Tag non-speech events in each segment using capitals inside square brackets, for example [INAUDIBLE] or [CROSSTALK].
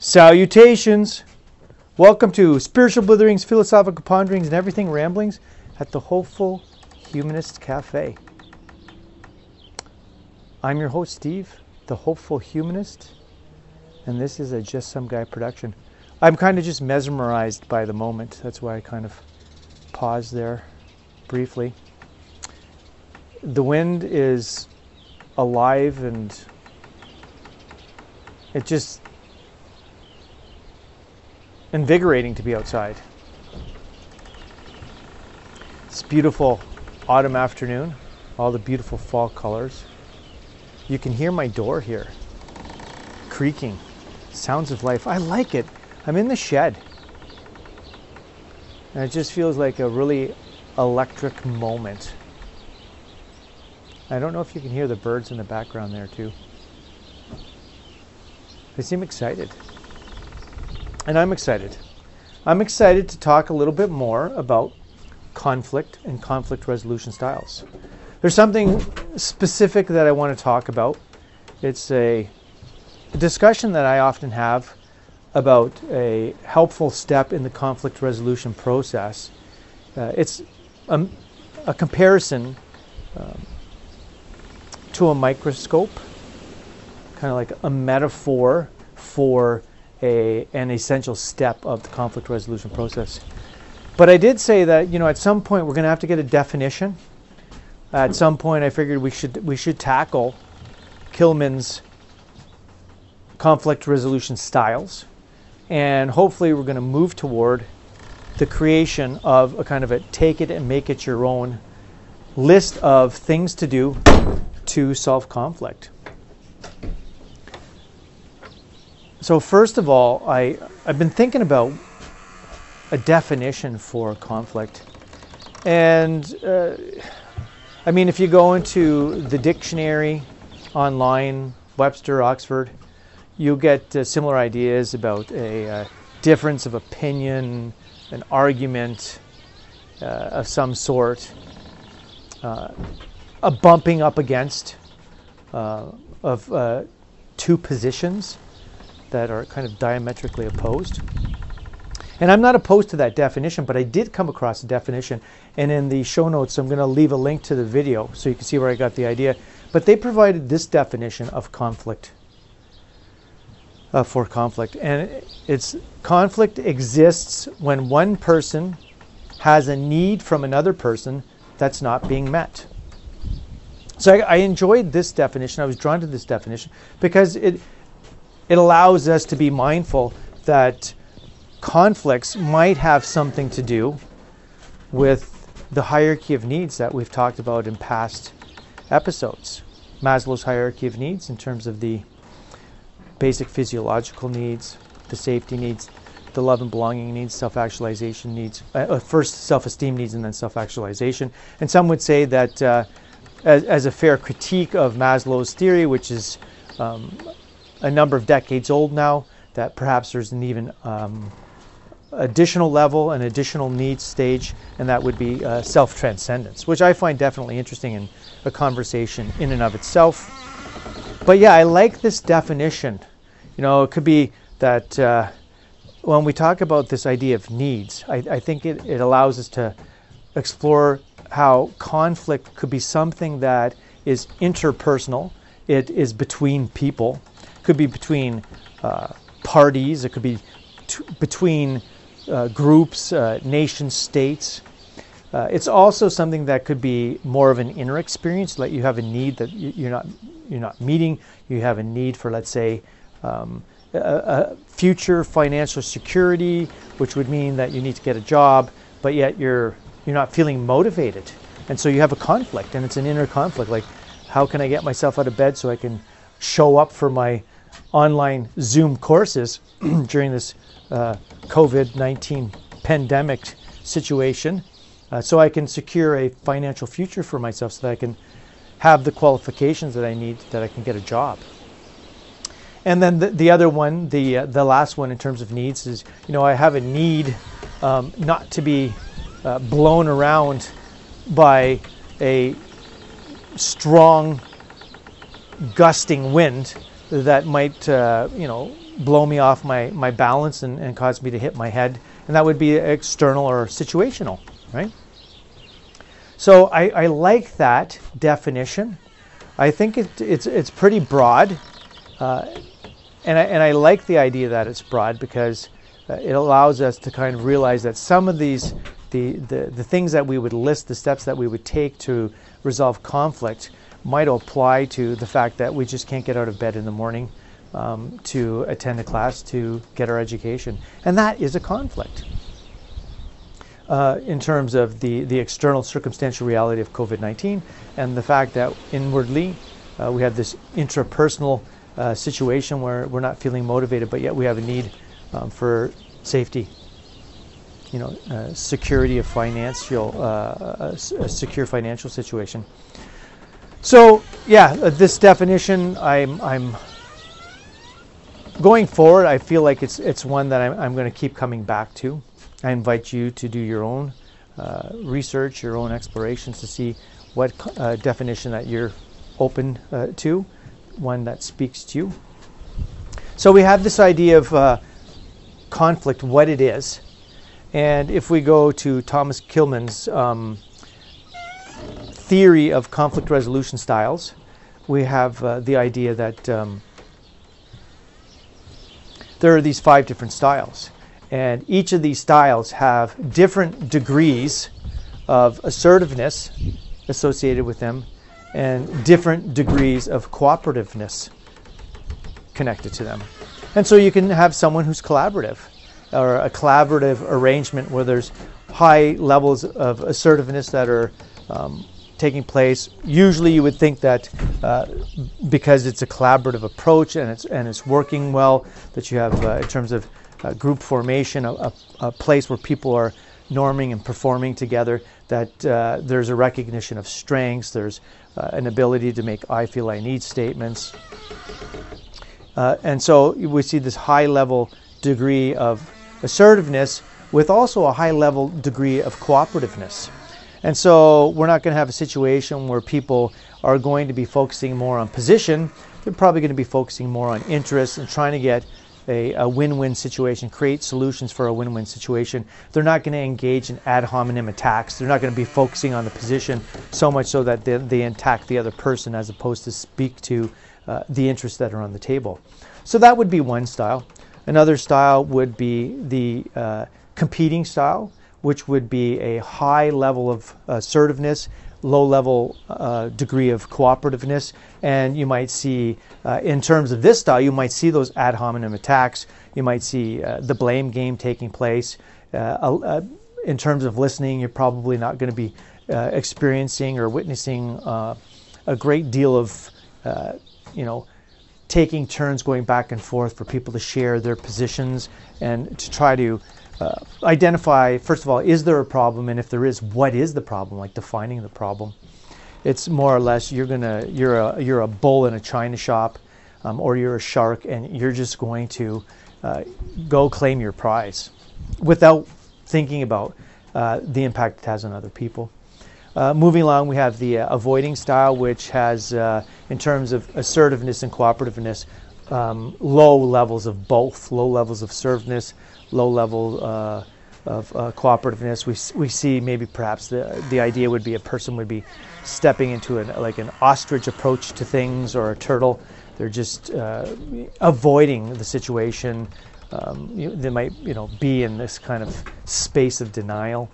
Salutations! Welcome to Spiritual Blitherings, Philosophical Ponderings, and Everything Ramblings at the Hopeful Humanist Cafe. I'm your host, Steve, the Hopeful Humanist, and this is a Just Some Guy production. I'm kind of just mesmerized by the moment. That's why I kind of paused there briefly. The wind is alive and it just invigorating to be outside. It's beautiful autumn afternoon, all the beautiful fall colors. You can hear my door here creaking, sounds of life. I like it. I'm in the shed. And it just feels like a really electric moment. I don't know if you can hear the birds in the background there too. They seem excited. And I'm excited. I'm excited to talk a little bit more about conflict and conflict resolution styles. There's something specific that I want to talk about. It's a discussion that I often have about a helpful step in the conflict resolution process. Uh, it's a, a comparison um, to a microscope kind of like a metaphor for a, an essential step of the conflict resolution process. But I did say that you know at some point we're going to have to get a definition. At some point, I figured we should we should tackle Kilmann's conflict resolution styles, and hopefully we're going to move toward the creation of a kind of a take it and make it your own list of things to do to solve conflict. So first of all, I I've been thinking about a definition for conflict, and uh, I mean if you go into the dictionary online, Webster, Oxford, you'll get uh, similar ideas about a uh, difference of opinion, an argument uh, of some sort, uh, a bumping up against uh, of two positions that are kind of diametrically opposed. And I'm not opposed to that definition, but I did come across a definition. And in the show notes, I'm going to leave a link to the video so you can see where I got the idea. But they provided this definition of conflict uh, for conflict. And it's conflict exists when one person has a need from another person that's not being met. So I, I enjoyed this definition. I was drawn to this definition because it it allows us to be mindful that conflicts might have something to do with the hierarchy of needs that we've talked about in past episodes. Maslow's hierarchy of needs, in terms of the basic physiological needs, the safety needs, the love and belonging needs, self actualization needs, uh, uh first self esteem needs, and then self actualization. And some would say that, uh, as, as, a fair critique of Maslow's theory, which is um, a number of decades old now, that perhaps there's an even um, additional level, an additional needs stage, and that would be uh, self transcendence, which I find definitely interesting in a conversation in and of itself. But yeah, I like this definition. You know, it could be that uh, when we talk about this idea of needs, I, I think it, it allows us to explore how conflict could be something that is interpersonal, it is between people, could be between uh, parties, it could be t- between uh, groups, uh, nation states. Uh, it's also something that could be more of an inner experience, like you have a need that you're not you're not meeting. You have a need for, let's say, um, a, a future financial security, which would mean that you need to get a job, but yet you're you're not feeling motivated, and so you have a conflict, and it's an inner conflict. Like, how can I get myself out of bed so I can show up for my online Zoom courses [CLEARS THROAT] during this uh, COVID 19 pandemic situation uh, so I can secure a financial future for myself so that I can have the qualifications that I need that I can get a job. And then the, the other one, the, uh, the last one in terms of needs is, you know, I have a need um, not to be uh, blown around by a strong gusting wind that might, uh, you know, blow me off my, my balance and, and cause me to hit my head. And that would be external or situational, right? So I, I like that definition. I think it, it's, it's pretty broad. Uh, and, I, and I like the idea that it's broad because uh, it allows us to kind of realize that some of these, the, the, the things that we would list, the steps that we would take to resolve conflict, might apply to the fact that we just can't get out of bed in the morning um, to attend a class to get our education. And that is a conflict. Uh, in terms of the, the external circumstantial reality of COVID 19 and the fact that inwardly uh, we have this intrapersonal uh, situation where we're not feeling motivated, but yet we have a need um, for safety, you know, uh, security of financial, uh, a, a secure financial situation. So yeah, uh, this definition, I'm, I'm going forward. I feel like it's it's one that I'm, I'm going to keep coming back to. I invite you to do your own uh, research, your own explorations to see what uh, definition that you're open uh, to, one that speaks to you. So we have this idea of uh, conflict, what it is, and if we go to Thomas Kilmann's. um, theory of conflict resolution styles, we have uh, the idea that um, there are these five different styles. And each of these styles have different degrees of assertiveness associated with them and different degrees of cooperativeness connected to them. And so you can have someone who's collaborative or a collaborative arrangement where there's high levels of assertiveness that are um, taking place. Usually, you would think that uh, because it's a collaborative approach and it's and it's working well, that you have uh, in terms of uh, group formation, a, a, a, place where people are norming and performing together. That uh, there's a recognition of strengths. There's uh, an ability to make "I feel I need" statements, uh, and so we see this high level degree of assertiveness with also a high level degree of cooperativeness. And so we're not going to have a situation where people are going to be focusing more on position. They're probably going to be focusing more on interest and trying to get a, a win-win situation, create solutions for a win-win situation. They're not going to engage in ad hominem attacks. They're not going to be focusing on the position so much so that they, they attack the other person as opposed to speak to uh, the interests that are on the table. So that would be one style. Another style would be the uh, competing style which would be a high level of assertiveness, low level uh, degree of cooperativeness. And you might see, uh, in terms of this style, you might see those ad hominem attacks. You might see uh, the blame game taking place. Uh, uh, in terms of listening, you're probably not going to be uh, experiencing or witnessing a great deal of, you know, taking turns going back and forth for people to share their positions and to try to uh, identify first of all is there a problem? And if there is what is the problem? Like defining the problem. It's more or less you're gonna you're a you're a bull in a china shop um, or you're a shark and you're just going to uh, go claim your prize without thinking about uh, the impact it has on other people. Uh, moving along we have the uh, avoiding style which has in terms of assertiveness and cooperativeness um, low levels of both low levels of assertiveness low level uh, of uh, cooperativeness. We, we see maybe perhaps the, the idea would be a person would be stepping into an, like an ostrich approach to things or a turtle. They're just uh, avoiding the situation. Um, you, they might you know be in this kind of space of denial.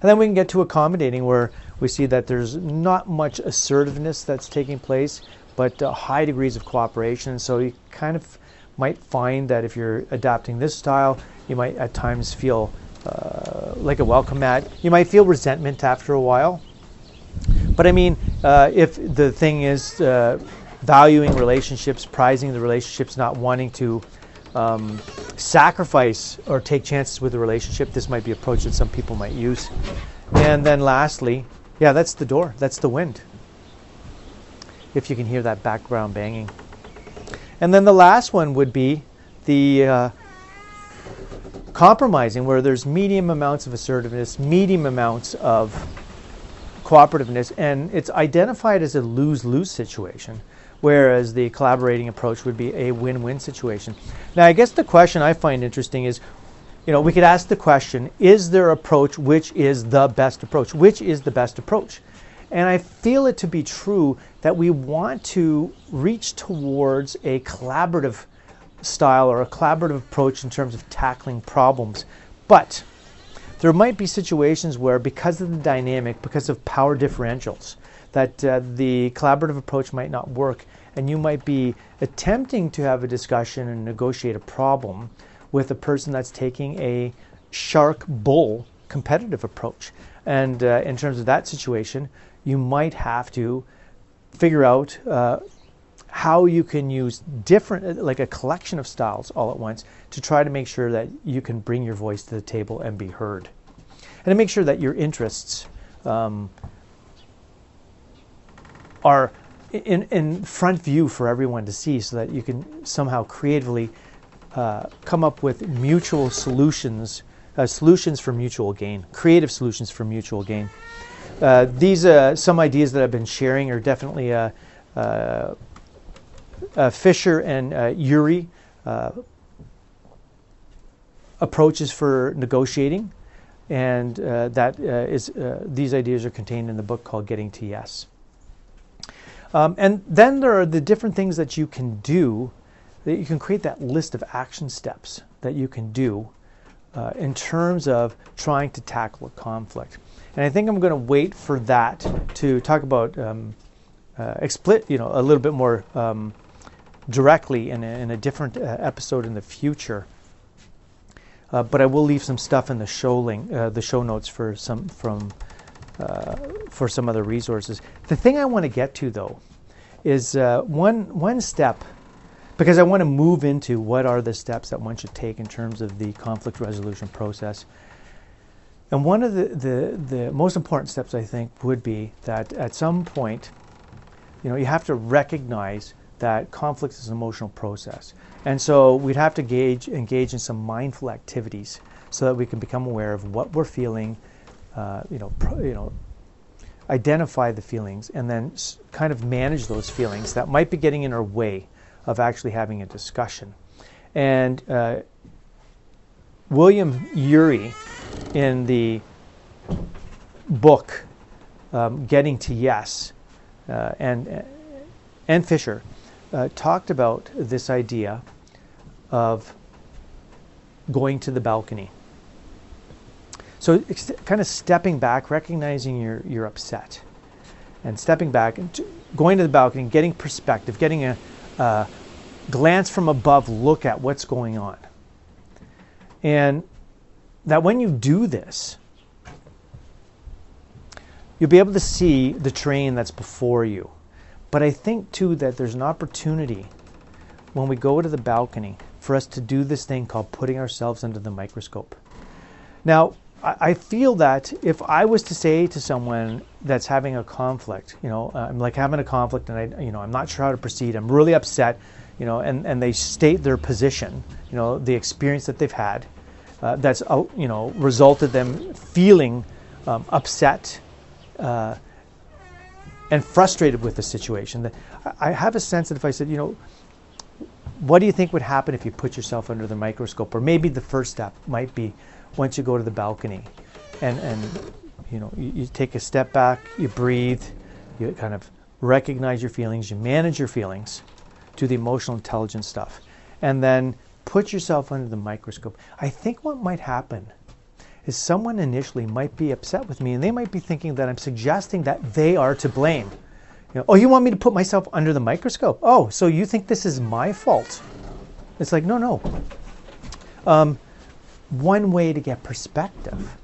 And then we can get to accommodating where we see that there's not much assertiveness that's taking place, but uh, high degrees of cooperation. So you kind of might find that if you're adapting this style, you might at times feel uh, like a welcome mat. You might feel resentment after a while. But I mean, uh, if the thing is uh, valuing relationships, prizing the relationships, not wanting to um, sacrifice or take chances with the relationship, this might be an approach that some people might use. And then lastly, yeah, that's the door, that's the wind. If you can hear that background banging. And then the last one would be the uh, compromising, where there's medium amounts of assertiveness, medium amounts of cooperativeness, and it's identified as a lose lose situation whereas the collaborating approach would be a win-win situation. Now, I guess the question I find interesting is, you know, we could ask the question, is there approach which is the best approach? Which is the best approach? And I feel it to be true that we want to reach towards a collaborative style or a collaborative approach in terms of tackling problems. But there might be situations where, because of the dynamic, because of power differentials, that uh, the collaborative approach might not work, and you might be attempting to have a discussion and negotiate a problem with a person that's taking a shark bull competitive approach. And uh, in terms of that situation, you might have to figure out uh, how you can use different, like a collection of styles all at once, to try to make sure that you can bring your voice to the table and be heard. And to make sure that your interests um, are in, in front view for everyone to see so that you can somehow creatively uh, come up with mutual solutions, uh, solutions for mutual gain, creative solutions for mutual gain. Uh, these uh, some ideas that I've been sharing are definitely uh, uh, Fisher and Ury approaches for negotiating, and that is these ideas are contained in the book called Getting to Yes. Um, and then there are the different things that you can do, that you can create that list of action steps that you can do uh, in terms of trying to tackle a conflict. And I think I'm going to wait for that to talk about um, uh, explit, you know, a little bit more um, directly in a, in a different uh, episode in the future. Uh, but I will leave some stuff in the show link, uh, the show notes for some from uh, for some other resources. The thing I want to get to though is uh, one one step because I want to move into what are the steps that one should take in terms of the conflict resolution process. And one of the, the, the most important steps I think would be that at some point, you know, you have to recognize that conflict is an emotional process. And so we'd have to gauge, engage in some mindful activities so that we can become aware of what we're feeling, uh, you know, pro, you know, identify the feelings and then kind of manage those feelings that might be getting in our way of actually having a discussion. And uh, William Ury, in the book um, Getting to Yes, uh, and and Fisher uh, talked about this idea of going to the balcony so kind of stepping back, recognizing you're, you're upset, and stepping back and going to the balcony, getting perspective, getting a, a glance from above look at what's going on. And that when you do this, you'll be able to see the train that's before you. But I think too that there's an opportunity when we go to the balcony for us to do this thing called putting ourselves under the microscope. Now, I feel that if I was to say to someone that's having a conflict, you know, I'm like having a conflict and I, you know, I'm not sure how to proceed. I'm really upset, you know, and, and they state their position, you know, the experience that they've had, uh, that's, uh, you know, resulted them feeling um, upset uh, and frustrated with the situation. That I have a sense that if I said, you know, what do you think would happen if you put yourself under the microscope? Or maybe the first step might be once you go to the balcony and, and you know, you, you take a step back, you breathe, you kind of recognize your feelings, you manage your feelings, do the emotional intelligence stuff, and then put yourself under the microscope. I think what might happen is someone initially might be upset with me and they might be thinking that I'm suggesting that they are to blame. You know, oh, you want me to put myself under the microscope? Oh, so you think this is my fault? It's like, no, no. Um, one way to get perspective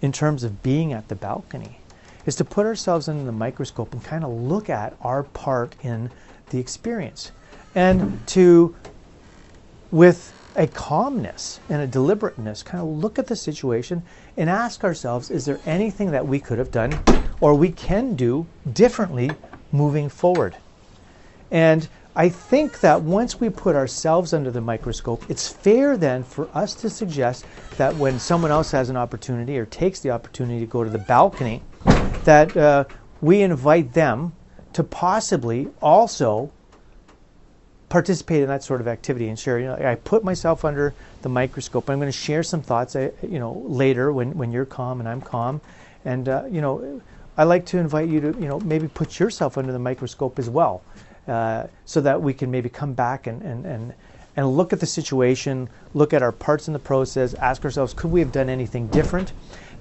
in terms of being at the balcony is to put ourselves under the microscope and kind of look at our part in the experience. And to with a calmness and a deliberateness kind of look at the situation and ask ourselves is there anything that we could have done or we can do differently moving forward? And I think that once we put ourselves under the microscope, it's fair then for us to suggest that when someone else has an opportunity or takes the opportunity to go to the balcony, that uh, we invite them to possibly also participate in that sort of activity and share. You know, I put myself under the microscope. I'm going to share some thoughts, I, you know, later when, when you're calm and I'm calm, and uh, you know, I like to invite you to, you know, maybe put yourself under the microscope as well, uh, so that we can maybe come back and, and, and and look at the situation, look at our parts in the process, ask ourselves, could we have done anything different?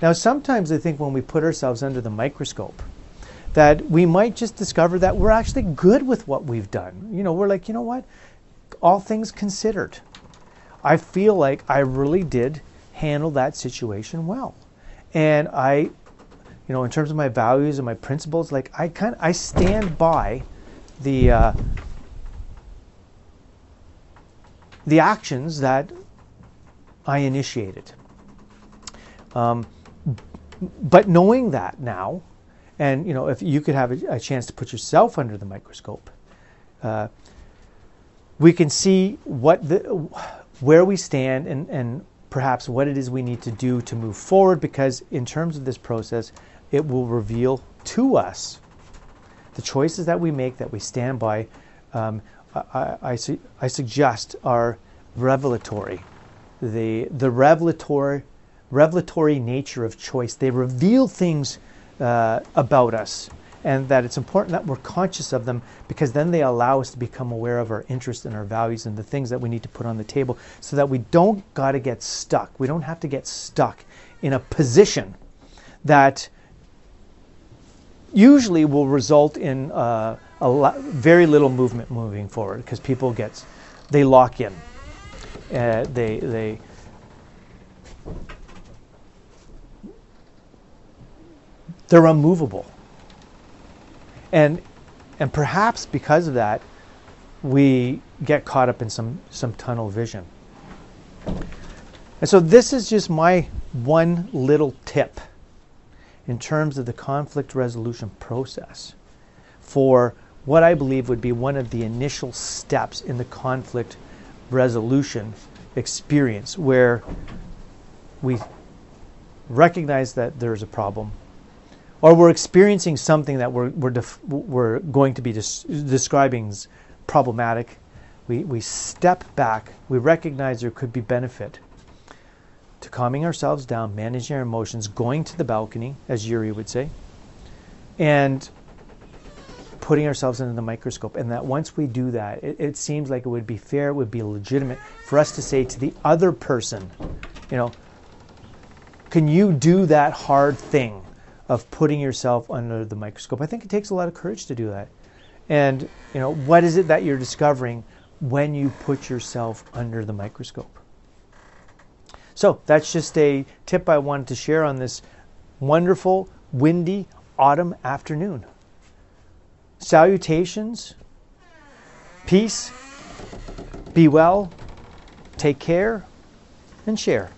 Now, sometimes I think when we put ourselves under the microscope, that we might just discover that we're actually good with what we've done. You know, we're like, you know what? All things considered, I feel like I really did handle that situation well. And I, you know, in terms of my values and my principles, like I kind of, I stand by the uh, the actions that I initiated. Um, but knowing that now, and you know, if you could have a, a chance to put yourself under the microscope, uh, we can see what the, where we stand and, and perhaps what it is we need to do to move forward. Because in terms of this process, it will reveal to us the choices that we make, that we stand by. Um, I, I, I suggest are revelatory. The the revelatory revelatory nature of choice. They reveal things uh, about us, and that it's important that we're conscious of them because then they allow us to become aware of our interests and our values and the things that we need to put on the table so that we don't got to get stuck. We don't have to get stuck in a position that usually will result in uh, very little movement moving forward because people get they lock in. Uh, they they they're unmovable. And and perhaps because of that, we get caught up in some some tunnel vision. And so this is just my one little tip in terms of the conflict resolution process for what I believe would be one of the initial steps in the conflict resolution experience where we recognize that there's a problem or we're experiencing something that we're, we're, def- we're going to be des- describing as problematic, we, we step back, we recognize there could be benefit to calming ourselves down, managing our emotions, going to the balcony, as Ury would say, and putting ourselves under the microscope. And that once we do that, it, it seems like it would be fair, it would be legitimate for us to say to the other person, you know, can you do that hard thing? of putting yourself under the microscope. I think it takes a lot of courage to do that. And you know, what is it that you're discovering when you put yourself under the microscope? So that's just a tip I wanted to share on this wonderful, windy autumn afternoon. Salutations, peace, be well, take care, and share.